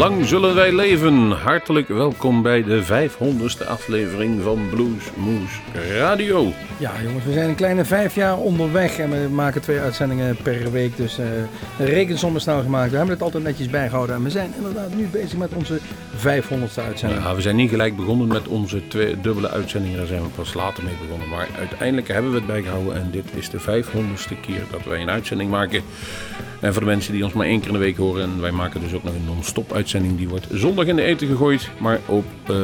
lang zullen wij leven. Hartelijk welkom bij de 500ste aflevering van Blues Moose Radio. Ja, jongens, we zijn een kleine vijf jaar onderweg en we maken twee uitzendingen per week. Dus uh, is snel gemaakt. We hebben het altijd netjes bijgehouden en we zijn inderdaad nu bezig met onze 500ste uitzending. Ja, we zijn niet gelijk begonnen met onze twee dubbele uitzendingen. Daar zijn we pas later mee begonnen. Maar uiteindelijk hebben we het bijgehouden en dit is de 500ste keer dat wij een uitzending maken. En voor de mensen die ons maar één keer in de week horen, en wij maken dus ook nog een non-stop uitzending, die wordt zondag in de eten gegooid. Maar op, uh,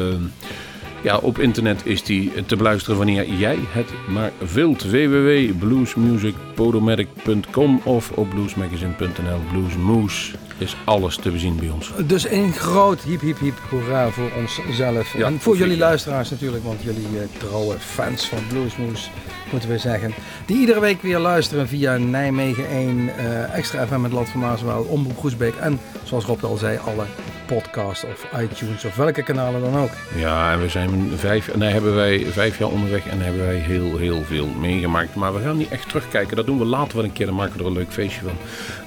ja, op internet is die te beluisteren wanneer jij het maar wilt. www.bluesmusicpodomatic.com of op bluesmagazine.nl. Bluesmoose is alles te bezien bij ons. Dus een groot hiep hiep hiep hoera voor onszelf. Ja, en voor jullie luisteraars natuurlijk, want jullie uh, trouwe fans van Bluesmoose moeten we zeggen. Die iedere week weer luisteren via Nijmegen 1, uh, Extra FM met Land van Maaswel, Omroep Groesbeek en zoals Rob al zei, alle podcasts of iTunes of welke kanalen dan ook. Ja, en we zijn vijf, nee, hebben wij vijf jaar onderweg en hebben wij heel, heel veel meegemaakt. Maar we gaan niet echt terugkijken. Dat doen we later wel een keer. Dan maken we er een leuk feestje van.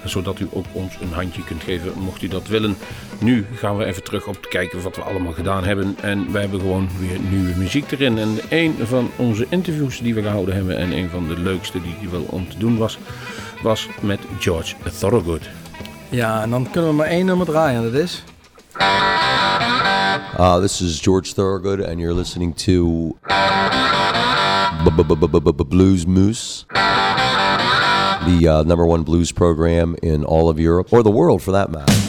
Zodat u ook ons een handje kunt geven, mocht u dat willen. Nu gaan we even terug op te kijken wat we allemaal gedaan hebben. En we hebben gewoon weer nieuwe muziek erin. En een van onze interviews die we hebben en een van de leukste die wel om te doen was, was met George Thorogood. Ja, en dan kunnen we maar één nummer draaien, dat is... Uh, this is George Thorogood, and you're listening to Blues Moose, the uh, number one blues program in all of Europe, or the world for that matter.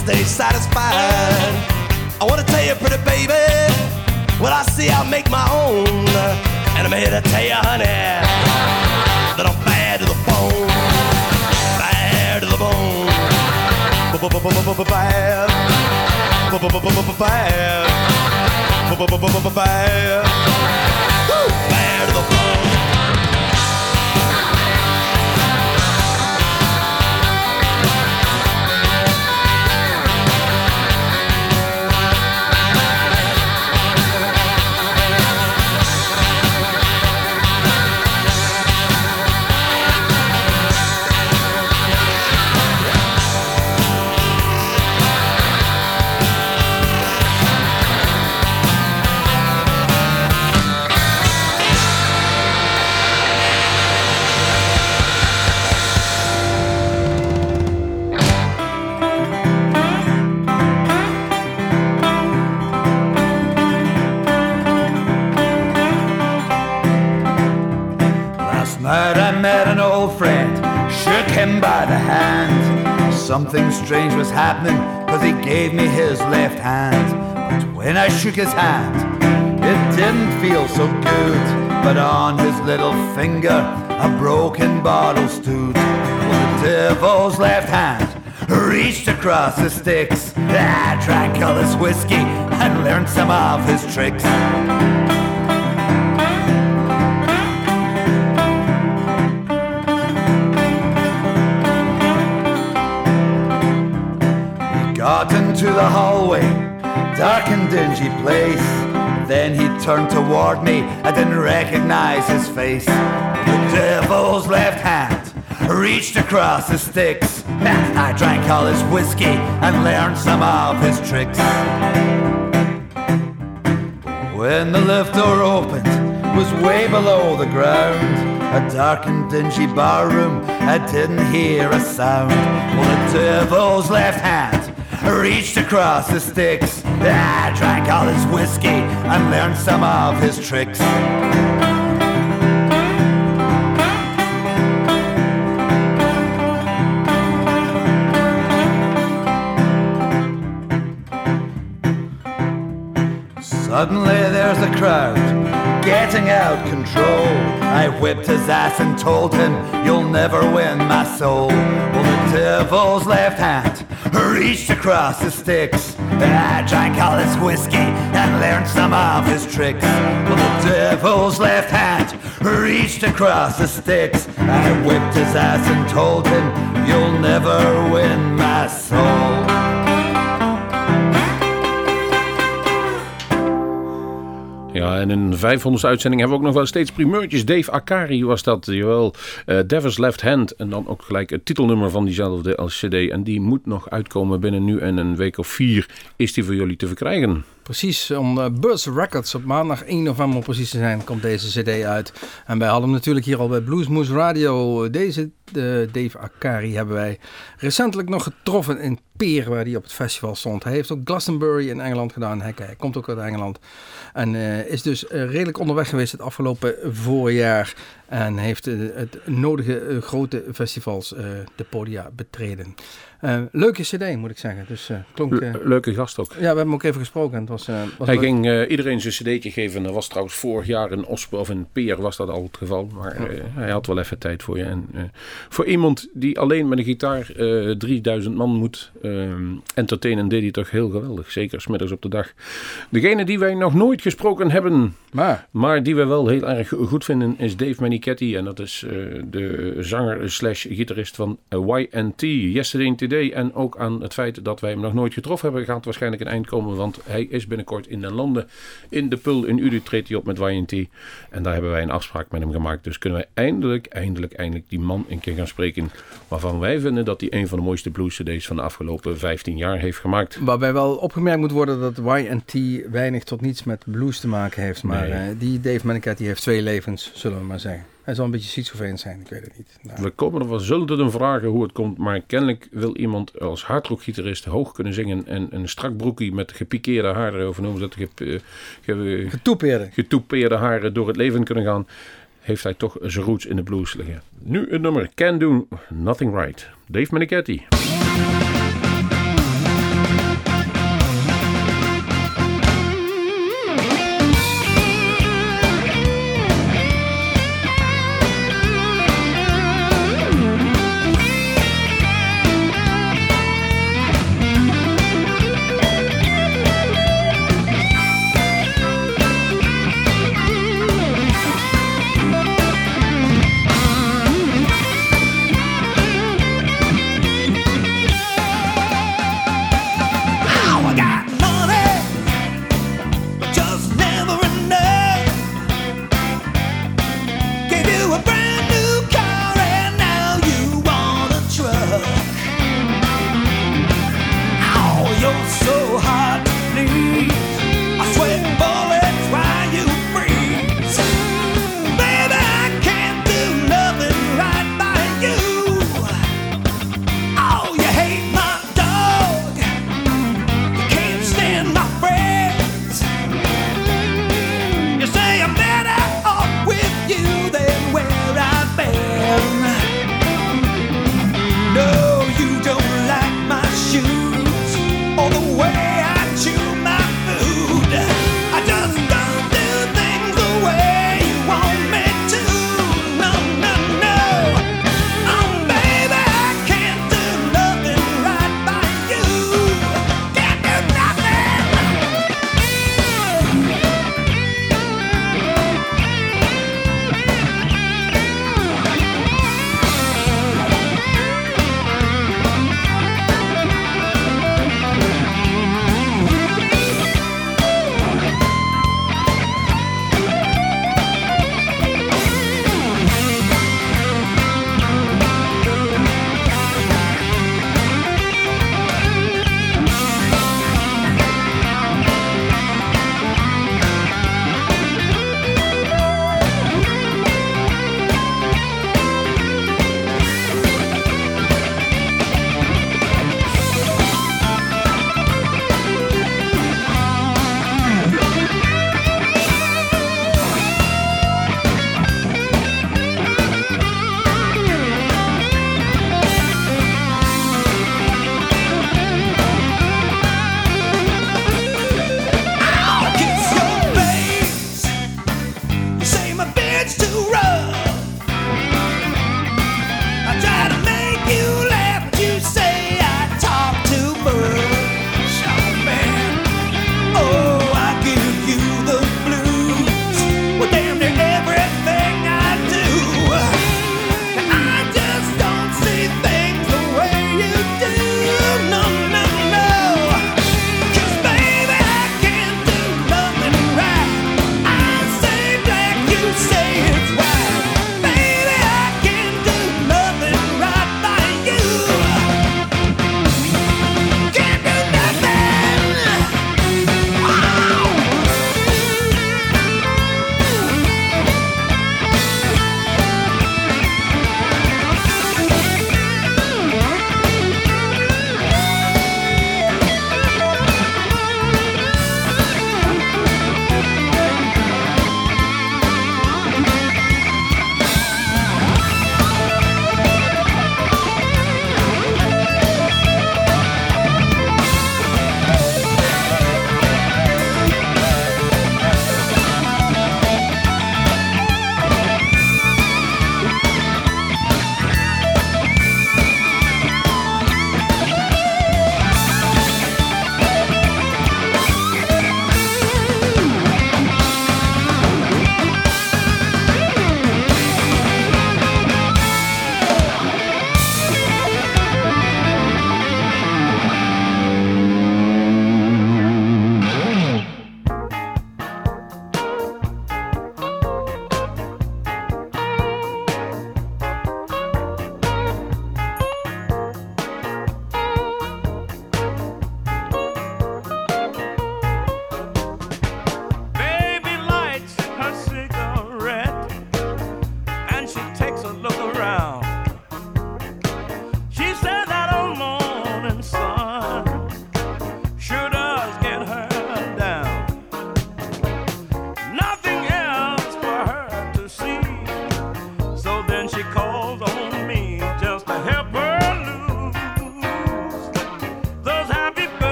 stay satisfied. I wanna tell you, pretty baby, what I see, I make my own. And I'm here to tell you, honey, that I'm bad to the bone, bad to the bone, bad, bad, bad. Something strange was happening, cause he gave me his left hand. But when I shook his hand, it didn't feel so good. But on his little finger, a broken bottle stood. Well, the devil's left hand reached across the sticks. I drank all his whiskey and learned some of his tricks. Got into the hallway, dark and dingy place. Then he turned toward me, I didn't recognize his face. The devil's left hand reached across the sticks. I drank all his whiskey and learned some of his tricks. When the lift door opened, was way below the ground. A dark and dingy barroom, I didn't hear a sound. Well, the devil's left hand reached across the sticks. I drank all his whiskey and learned some of his tricks. Suddenly there's a crowd getting out of control. I whipped his ass and told him, You'll never win my soul. Well, the devil's left hand reached across the sticks. I drank all his whiskey and learned some of his tricks. Well, the devil's left hand reached across the sticks. I whipped his ass and told him, You'll never win my soul. Ja, en in de 500 uitzending hebben we ook nog wel steeds primeurtjes. Dave Akari was dat, jawel. Uh, Devil's Left Hand. En dan ook gelijk het titelnummer van diezelfde LCD. En die moet nog uitkomen binnen nu en een week of vier. Is die voor jullie te verkrijgen? Precies, om uh, Buzz Records op maandag 1 november precies te zijn, komt deze CD uit. En wij hadden hem natuurlijk hier al bij Bluesmoose Radio. Deze Dave Akari hebben wij recentelijk nog getroffen in Peer, waar hij op het festival stond. Hij heeft ook Glastonbury in Engeland gedaan. Hij, komt ook uit Engeland. En uh, is dus redelijk onderweg geweest het afgelopen voorjaar. En heeft het nodige grote festivals de podia betreden. Uh, leuke cd, moet ik zeggen. Dus, uh, klonk, uh, leuke gast ook. Ja, we hebben hem ook even gesproken. Het was, was Hij ging iedereen zijn cd'tje geven. Dat was trouwens vorig jaar in Osp of in Peer was dat al het geval. Maar hij had wel even tijd voor je. En voor iemand die alleen met een gitaar 3000 man moet entertainen, deed hij toch heel geweldig. Zeker smiddags op de dag. Degene die wij nog nooit gesproken hebben, maar, maar die we wel heel erg goed vinden, is Dave Manichetti. En dat is de zanger slash gitarist van YNT. Yesterday en ook aan het feit dat wij hem nog nooit getroffen hebben, gaat waarschijnlijk een eind komen. Want hij is binnenkort in de landen. In de Pul in Utrecht treedt hij op met YNT. En daar hebben wij een afspraak met hem gemaakt. Dus kunnen wij eindelijk, eindelijk, eindelijk die man een keer gaan spreken. Waarvan wij vinden dat hij een van de mooiste blues CD's van de afgelopen 15 jaar heeft gemaakt. Waarbij wel opgemerkt moet worden dat YNT weinig tot niets met blues te maken heeft. Maar nee. uh, die Dave Manicat die heeft twee levens, zullen we maar zeggen. Hij zal een beetje schizofreen zijn, ik weet het niet. Nou. We komen er wel zullen hem vragen hoe het komt, maar kennelijk wil iemand als hardrockgitarist hoog kunnen zingen en een strak broekie met gepikeerde haren, of noemen ze dat, ge, ge, getoupeerde. getoupeerde haren door het leven kunnen gaan heeft hij toch zijn roots in de blues liggen. Nu het nummer Can Do Nothing Right. Dave Meniketti.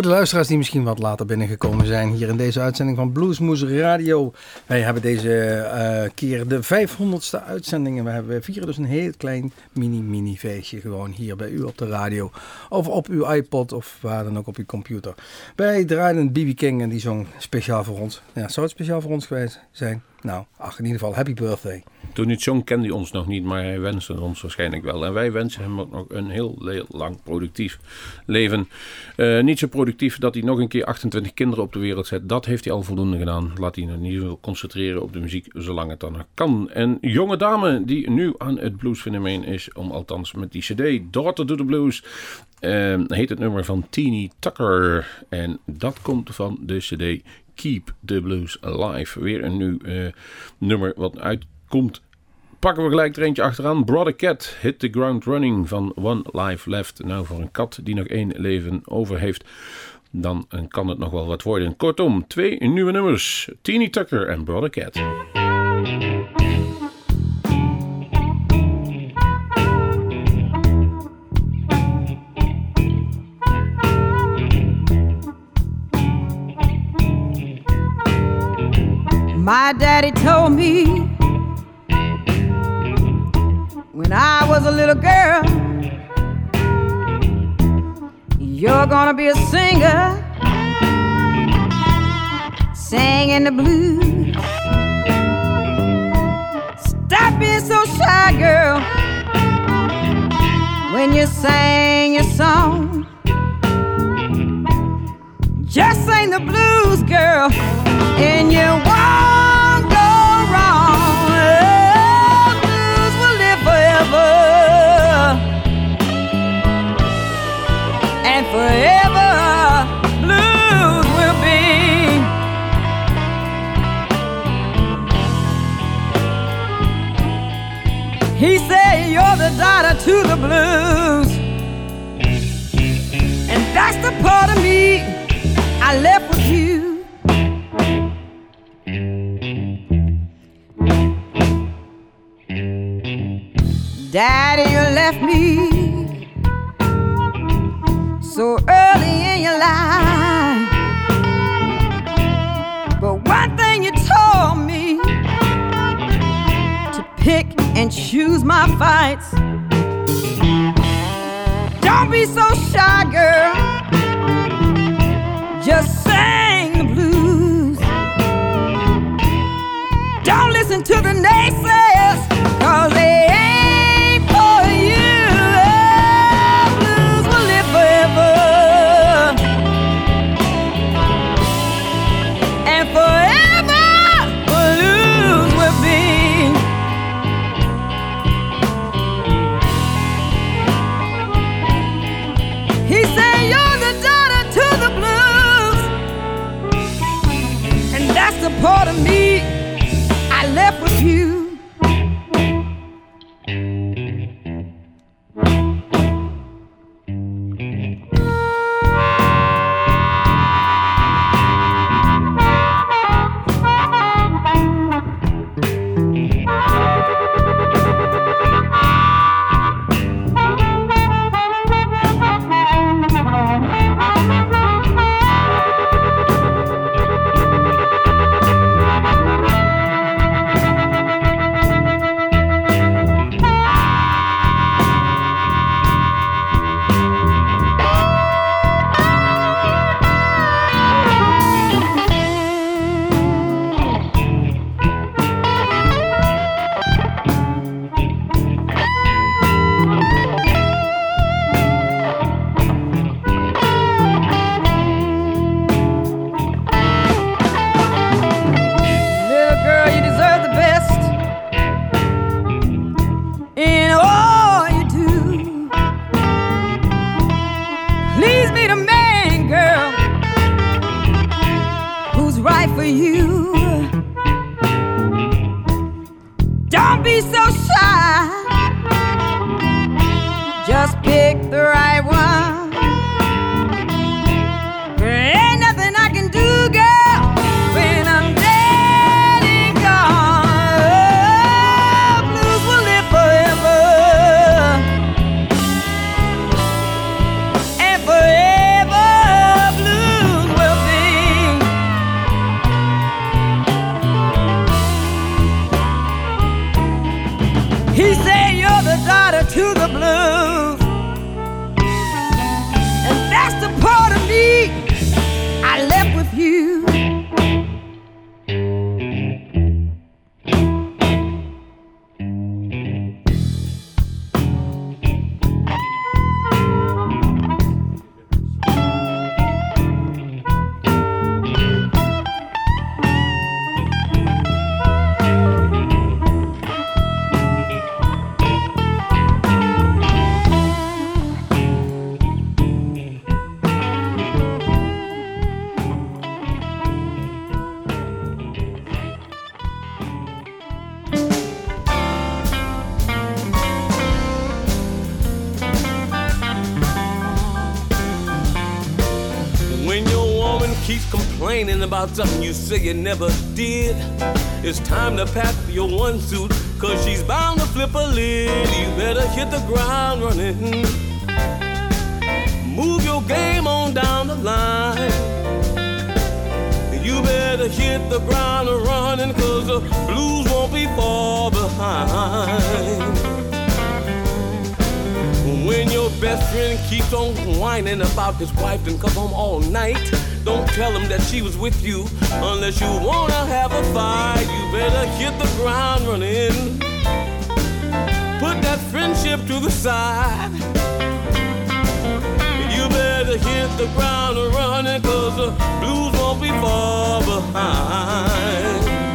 Voor de luisteraars die misschien wat later binnengekomen zijn hier in deze uitzending van Bluesmoes Radio. Wij hebben deze uh, keer de 500ste uitzending. we hebben vieren dus een heel klein mini-mini feestje gewoon hier bij u op de radio. Of op uw iPod of waar dan ook op uw computer. Wij draaiden BB King en die zong speciaal voor ons. Ja, zou het speciaal voor ons geweest zijn? Nou, ach, in ieder geval, happy birthday. Toen hij zong kende hij ons nog niet, maar hij wenste ons waarschijnlijk wel. En wij wensen hem ook nog een heel, lang productief leven. Uh, niet zo productief dat hij nog een keer 28 kinderen op de wereld zet. Dat heeft hij al voldoende gedaan. Laat hij in ieder geval concentreren op de muziek, zolang het dan kan. En jonge dame die nu aan het bluesfenomeen is, om althans met die cd, Daughter to the Blues, uh, heet het nummer van Teeny Tucker. En dat komt van de cd Keep the Blues Alive. Weer een nieuw uh, nummer wat uitkomt. Pakken we gelijk er eentje achteraan. Brother Cat, Hit the Ground Running van One Life Left. Nou, voor een kat die nog één leven over heeft, dan kan het nog wel wat worden. Kortom, twee nieuwe nummers. Teeny Tucker en Brother Cat. My daddy told me when I was a little girl, you're gonna be a singer, singing the blues. Stop being so shy, girl, when you sing your song. Just sing the blues, girl, and you won't. Forever blues will be. He said, You're the daughter to the blues. And that's the part of me I left with you. Daddy, you left me and choose my fights. Don't be so shy, girl. Just sing the blues. Don't listen to the naysayers, about something you say you never did, it's time to pack your one suit, cause she's bound to flip a lid. You better hit the ground running. Move your game on down the line. You better hit the ground running, cause the blues won't be far behind. When your best friend keeps on whining about his wife and come home all night, don't tell him that she was with you unless you wanna have a fight. You better hit the ground running. Put that friendship to the side. You better hit the ground running, cause the blues won't be far behind.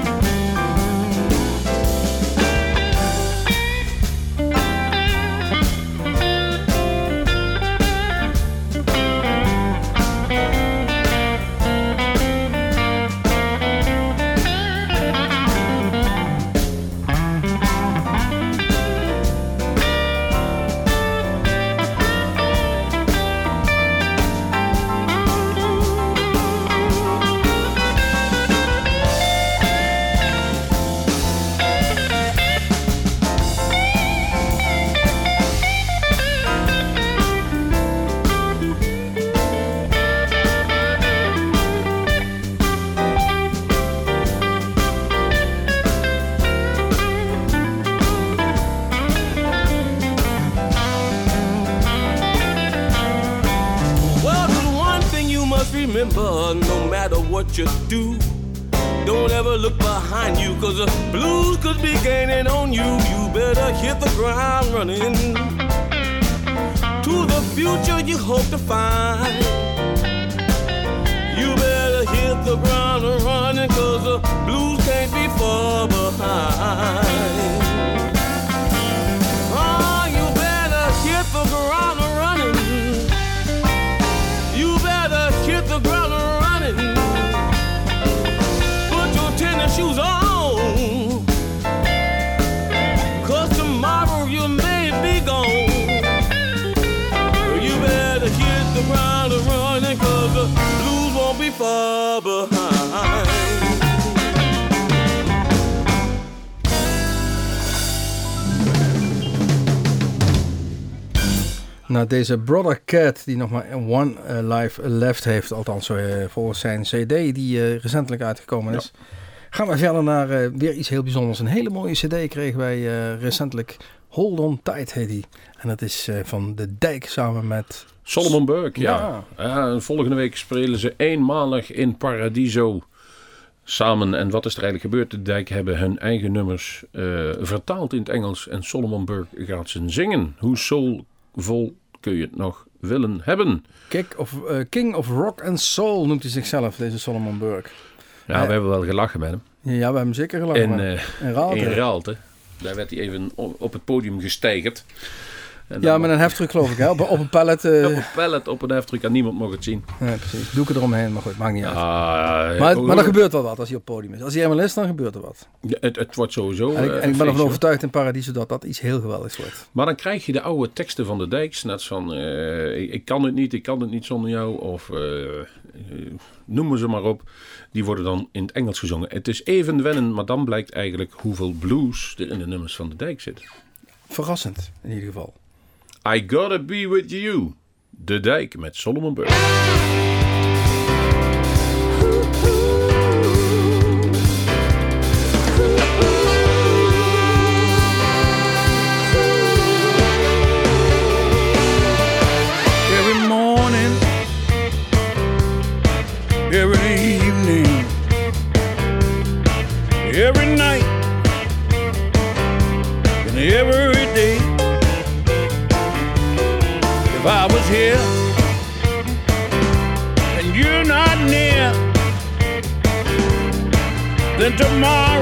Deze Brother Cat, die nog maar one life left heeft, althans eh, volgens zijn CD, die eh, recentelijk uitgekomen is. Gaan we verder naar eh, weer iets heel bijzonders. Een hele mooie CD kregen wij recentelijk. Hold on tight heet die. En dat is van De Dijk samen met... Solomon Burke, ja. ja. en volgende week spelen ze eenmalig in Paradiso samen. En wat is er eigenlijk gebeurd? De Dijk hebben hun eigen nummers vertaald in het Engels. En Solomon Burke gaat ze zingen. Hoe soulvol kun je het nog willen hebben? Kick of, eh, King of Rock and Soul noemt hij zichzelf, deze Solomon Burke. Ja, we hebben wel gelachen met hem. Ja, we hebben hem zeker gelachen. In, maar- eh, in Raalte. in Raalte. Daar werd hij even op het podium gesteigerd. En Ja, dan met een heftruck geloof ik, hè? Op, op een pallet. eh, Op een pallet, op een heftruck en niemand mocht het zien. ja, precies. Doe ik er omheen, maar goed, maakt niet uit. Ah, Maar, eh, maar er gebeurt wel wat als hij op het podium is. Als hij helemaal is, dan gebeurt er wat. Ja, het, het wordt sowieso. En ik, eh, en ik een ben ervan overtuigd in Paradiso dat dat iets heel geweldigs wordt. Maar dan krijg je de oude teksten van de Dijks. Net van, eh, ik, ik kan het niet, ik kan het niet zonder jou. Of eh, eh, noem me ze maar op. Die worden dan in het Engels gezongen. Het is even wennen, maar dan blijkt eigenlijk hoeveel blues er in de nummers van de Dijk zit. Verrassend, in ieder geval. I gotta be with you. De Dijk met Solomon Burke. tomorrow.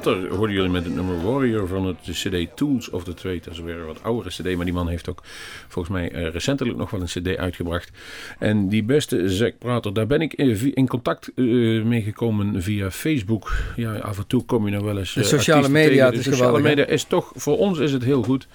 Prater hoorden jullie met het nummer Warrior van het CD Tools of the Trade. Dat is weer een wat oudere CD, maar die man heeft ook volgens mij eh, recentelijk nog wel een CD uitgebracht. En die beste Zack Prater, daar ben ik in, contact eh, mee gekomen via Facebook. Ja, af en toe kom je nog wel eens. De eh, sociale media, De is sociale geweldig, media is toch, voor ons is het heel goed.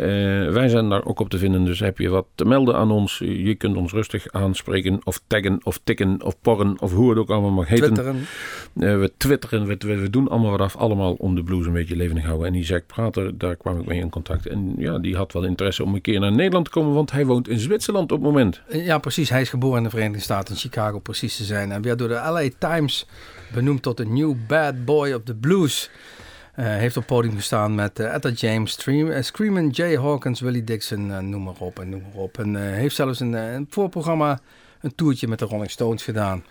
Eh, wij zijn daar ook op te vinden, dus heb je wat te melden aan ons. Je kunt ons rustig aanspreken of taggen of tikken of porren of hoe het ook allemaal mag heten. Twitteren. We twitteren, we, we, we doen allemaal wat af, allemaal om de blues een beetje levendig houden. En die Zack Prater, daar kwam ik mee in contact. En ja, die had wel interesse om een keer naar Nederland te komen, want hij woont in Zwitserland op het moment. Ja, precies. Hij is geboren in de Verenigde Staten, Chicago precies te zijn. En werd door de LA Times benoemd tot de new bad boy of the blues. Eh, heeft op podium gestaan met eh, Etta James, Stream, eh, Screamin' Jay Hawkins, Willie Dixon, noem maar op en noem maar op. En heeft zelfs een, een voorprogramma een toertje met de Rolling Stones gedaan.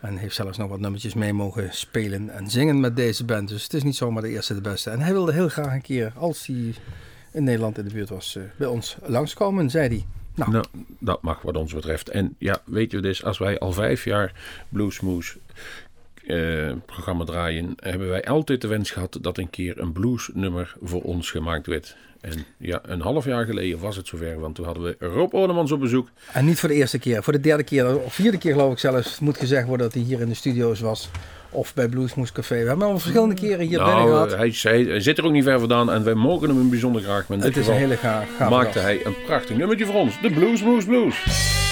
En heeft zelfs nog wat nummertjes mee mogen spelen en zingen met deze band. Dus het is niet zomaar de eerste de beste. En hij wilde heel graag een keer, als hij in Nederland in de buurt was, bij ons langskomen, zei hij. Nou, Nou, dat mag wat ons betreft. En ja, weet je dus, als wij al vijf jaar Bluesmoes eh, programma draaien, hebben wij altijd de wens gehad dat een keer een bluesnummer voor ons gemaakt werd. En ja, een half jaar geleden was het zover, want toen hadden we Rob Ornemans op bezoek. En niet voor de eerste keer, voor de derde keer of vierde keer geloof ik zelfs moet gezegd worden dat hij hier in de studio's was. Of bij Bluesmoes Café. We hebben hem al verschillende keren hier binnen nou, gehad. hij, hij zit er ook niet ver vandaan en wij mogen hem bijzonder graag. Maar in Het is een hele ga gave maakte gast. hij een prachtig nummertje voor ons. De Blues, Blues, Blues.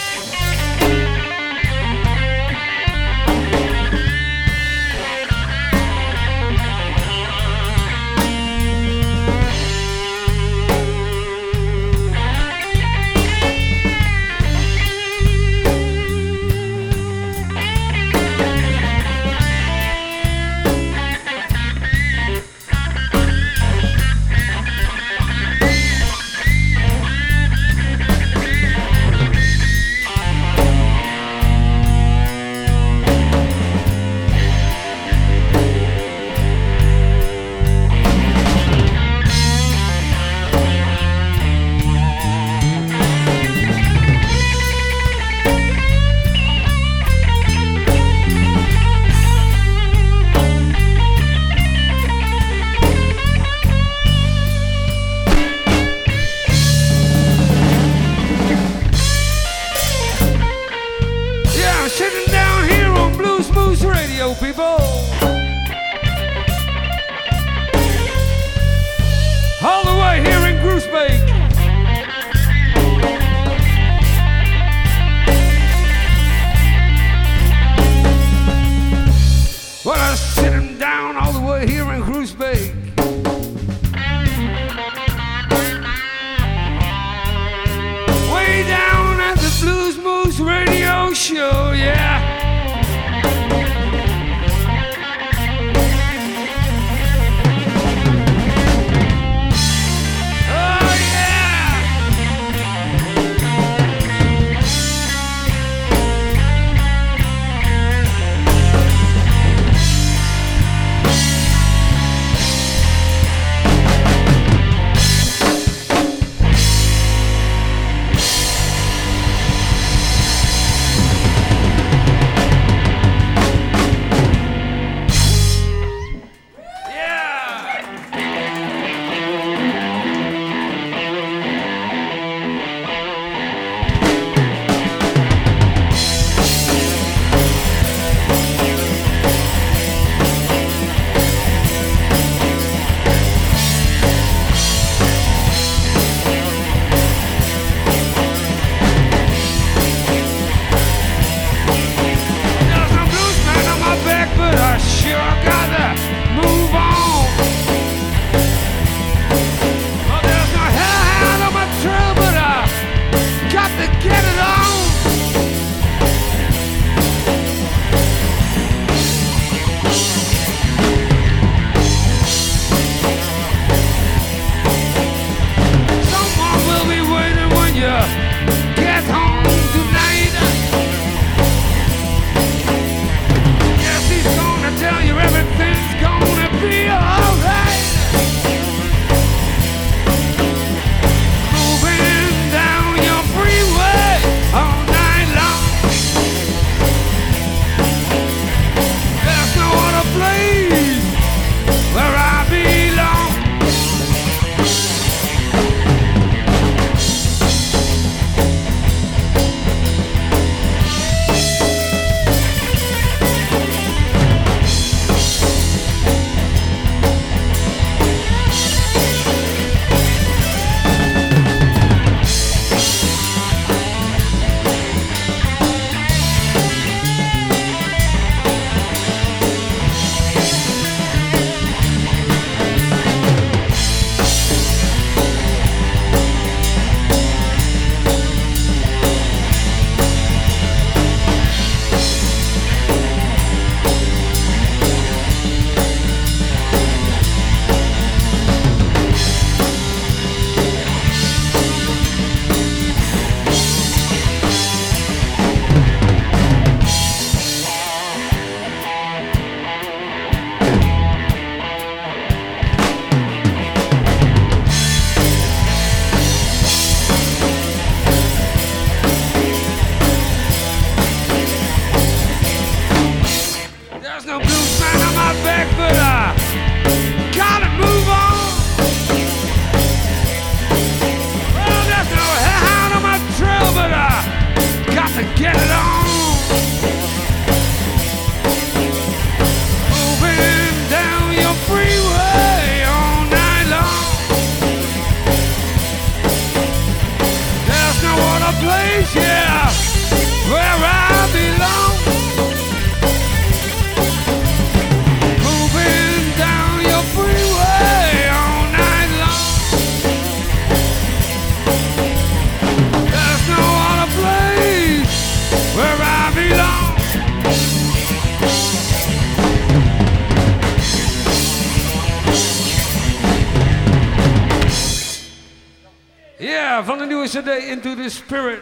into the spirit.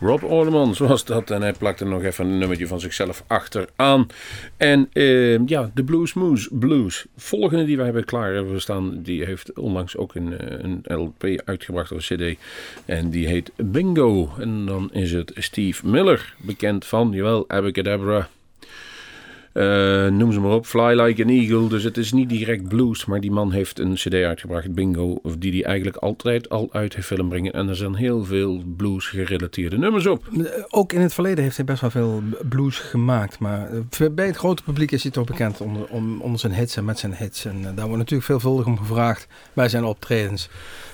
Rob Orlemans was dat. En hij plakte nog even een nummertje van zichzelf achteraan. En ehm, ja, de Blues Moose Blues. Volgende die wij hebben klaar hebben staan, die heeft onlangs ook een, eh, een LP uitgebracht of een CD. En die heet Bingo. En dan is het Steve Miller, bekend van, jawel, Abacadabra. Eh, noem ze maar op. Fly Like an Eagle. Dus het is niet direct blues. Maar die man heeft een cd uitgebracht, Bingo. of Die hij eigenlijk altijd al uit heeft willen brengen. En er zijn heel veel blues gerelateerde nummers op. Ook in het verleden heeft hij best wel veel blues gemaakt. Maar eh, bij het grote publiek is hij toch bekend om, onder zijn hits en met zijn hits. En eh, daar wordt natuurlijk veelvuldig om gevraagd bij zijn optredens.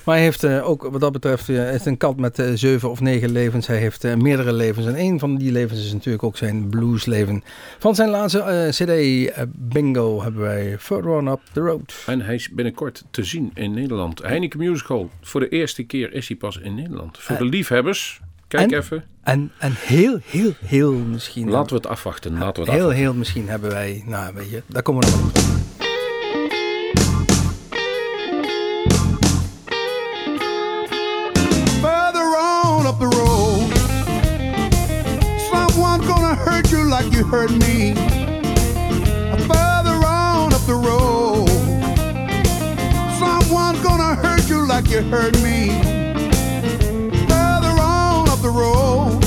Maar hij heeft eh, ook wat dat betreft eh, het is een kat met eh, zeven of negen levens. Hij heeft eh, meerdere levens. En een van die levens is natuurlijk ook zijn bluesleven. Van zijn laatste eh, cd eh, Bingo hebben wij Further On Up The Road. En hij is binnenkort te zien in Nederland. Heineken Musical. Voor de eerste keer is hij pas in Nederland. Voor de liefhebbers. Kijk en- even. En, en heel, heel, heel misschien... Laten we het afwachten. Laten we het Heel, afwachten. heel misschien hebben wij... Nou, weet je, daar komen we nog op. Further on up the road, someone's gonna hurt you like you hurt me. Like you hurt me. Further on up the road,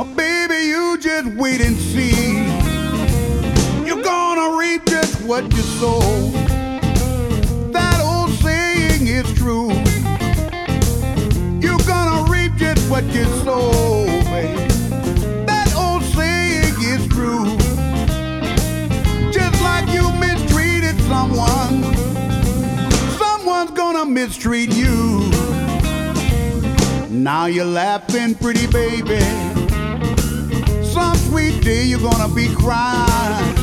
oh, baby, you just wait and see. You're gonna reap just what you sow. That old saying is true. You're gonna reap just what you sow, mistreat you. Now you're laughing, pretty baby. Some sweet day you're gonna be crying.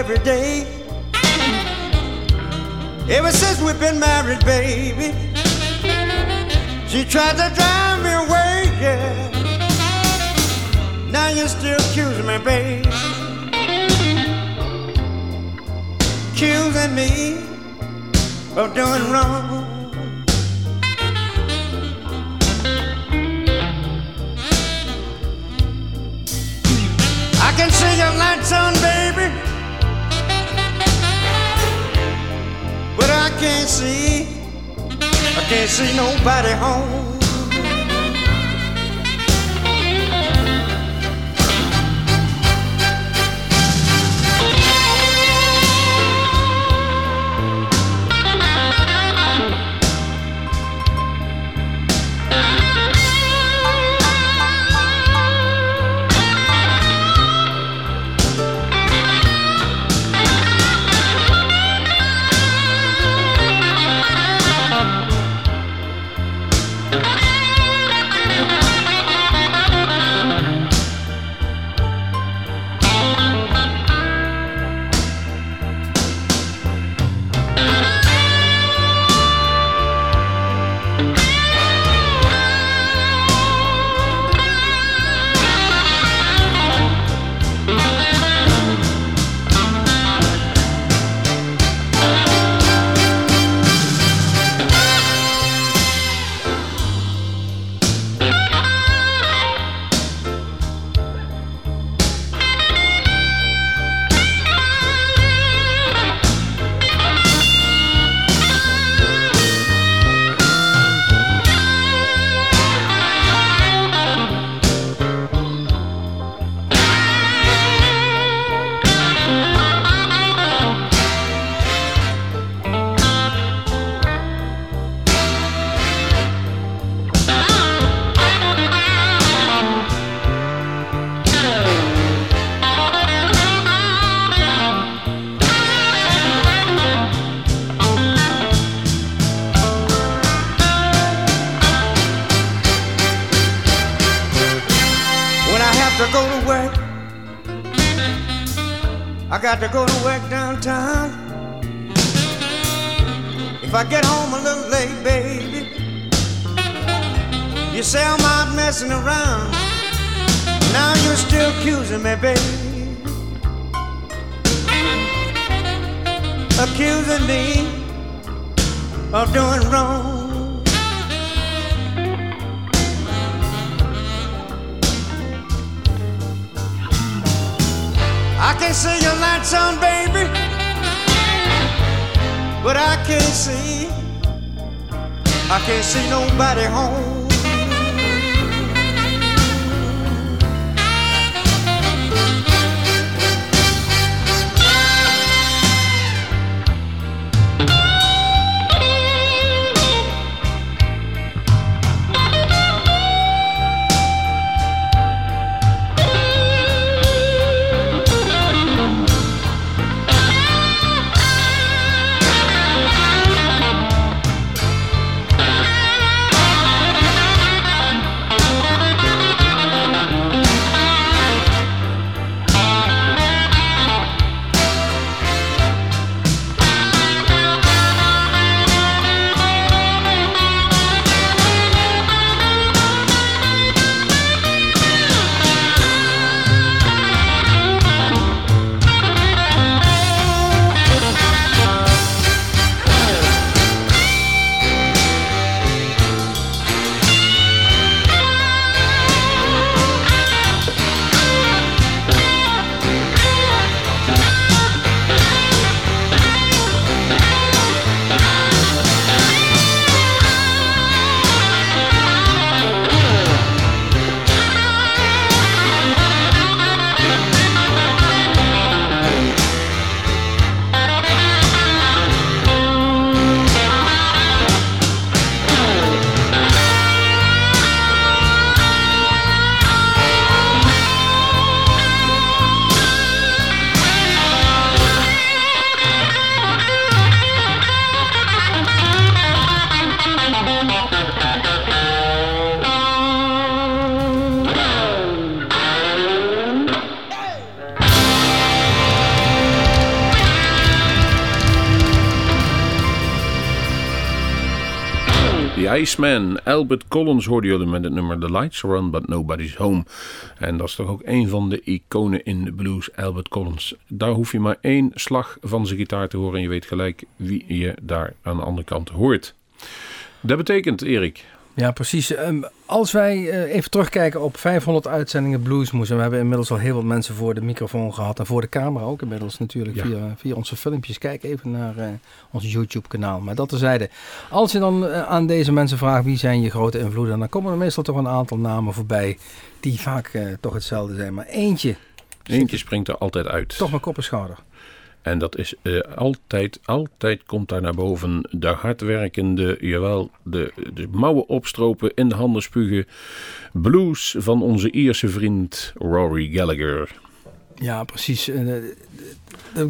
Every day. Ever since we've been married, baby, she tried to drive me away, yeah. Now you're still accusing me, baby. Accusing me of doing wrong. I can see your lights on, see, I can't see nobody home. Got to go to work downtown. If I get home a little late, baby, you say I'm out messing around. Now you're still accusing me, baby. Accusing me of doing wrong. I can see your lights on, baby, but I can't see, I can't see nobody home. Iceman. Albert Collins hoorde jullie met het nummer The Lights On But Nobody's Home. En dat is toch ook een van de iconen in de blues, Albert Collins. Daar hoef je maar één slag van zijn gitaar te horen en je weet gelijk wie je daar aan de andere kant hoort. Dat betekent, Erik, Ja, precies. Ehm, als wij eh, even terugkijken op 500 uitzendingen Bluesmoes... en we hebben inmiddels al heel wat mensen voor de microfoon gehad... en voor de camera ook inmiddels natuurlijk Ja. via, via onze filmpjes. Kijk even naar eh, ons YouTube-kanaal. Maar dat terzijde. Als je dan eh, aan deze mensen vraagt wie zijn je grote invloeden... dan komen er meestal toch een aantal namen voorbij... die vaak toch hetzelfde zijn. Maar eentje, eentje springt er altijd uit. toch mijn kop en schouder. En dat is eh, altijd, altijd komt daar naar boven de hardwerkende, jawel, de, de mouwen opstropen, in de handen spugen. Blues van onze Ierse vriend Rory Gallagher. Ja, precies. Eh,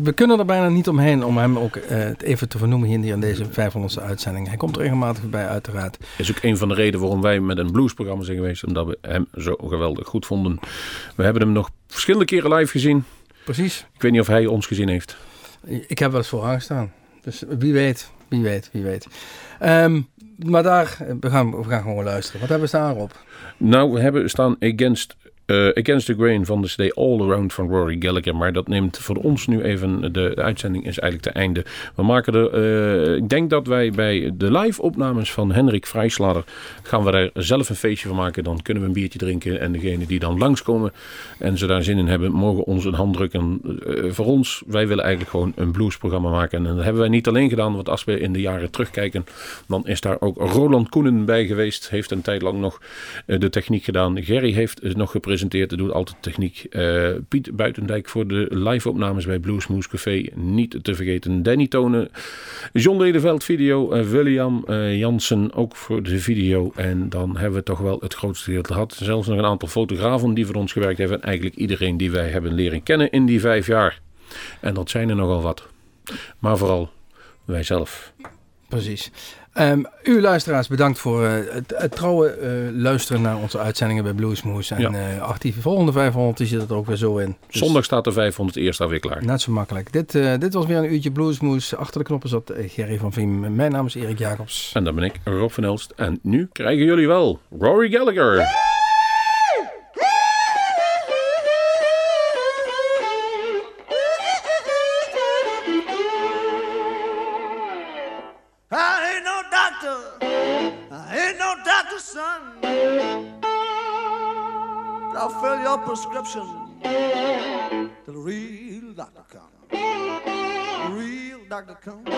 We kunnen er bijna niet omheen om hem ook eh, even te vernoemen hier in deze 500ste uitzending. Hij komt regelmatig bij, uiteraard. is ook een van de redenen waarom wij met een bluesprogramma zijn geweest. Omdat we hem zo geweldig goed vonden. We hebben hem nog verschillende keren live gezien. Precies. Ik weet niet of hij ons gezien heeft. Ik heb wel eens voor gestaan. Dus wie weet, wie weet, wie weet. Ehm, maar daar, eh, we gaan, we gaan gewoon luisteren. Wat hebben we staan op? Nou, we hebben staan Against, eh, Against the Grain van de CD All Around van Rory Gallagher. Maar dat neemt voor ons nu even, de, de uitzending is eigenlijk te einde. We maken er, eh, ik denk dat wij bij de live opnames van Henrik Vrijslader, gaan we daar zelf een feestje van maken. Dan kunnen we een biertje drinken en degene die dan langskomen en ze daar zin in hebben, mogen ons een hand drukken. Eh, voor ons, wij willen eigenlijk gewoon een bluesprogramma maken. En dat hebben wij niet alleen gedaan, want als we in de jaren terugkijken, dan is daar ook Roland Koenen bij geweest. Heeft een tijd lang nog eh, de techniek gedaan. Gerry heeft nog gepresenteerd, doet altijd techniek. Eh, Piet Buitendijk voor de live-opnames bij Bluesmoose Café. Niet te vergeten Danny Tonen. John Dedeveld video. eh, William eh, Jansen ook voor de video. En dan hebben we toch wel het grootste deel gehad. Zelfs nog een aantal fotografen die voor ons gewerkt hebben. En eigenlijk iedereen die wij hebben leren kennen in die vijf jaar. En dat zijn er nogal wat. Maar vooral wij zelf. Precies. Ehm, u luisteraars, bedankt voor eh, het, het trouwe eh, luisteren naar onze uitzendingen bij Bluesmoose. En Ja. eh ach, die volgende 500 die zit er ook weer zo in. Dus Zondag staat de 500 eerst alweer klaar. Net zo makkelijk. Dit, eh, dit was weer een uurtje Bluesmoose. Achter de knoppen zat eh, Gerry van Viem. Mijn naam is Erik Jacobs. En dan ben ik Rob van Elst. En nu krijgen jullie wel Rory Gallagher. Your prescription till the real doctor comes. The real doctor comes.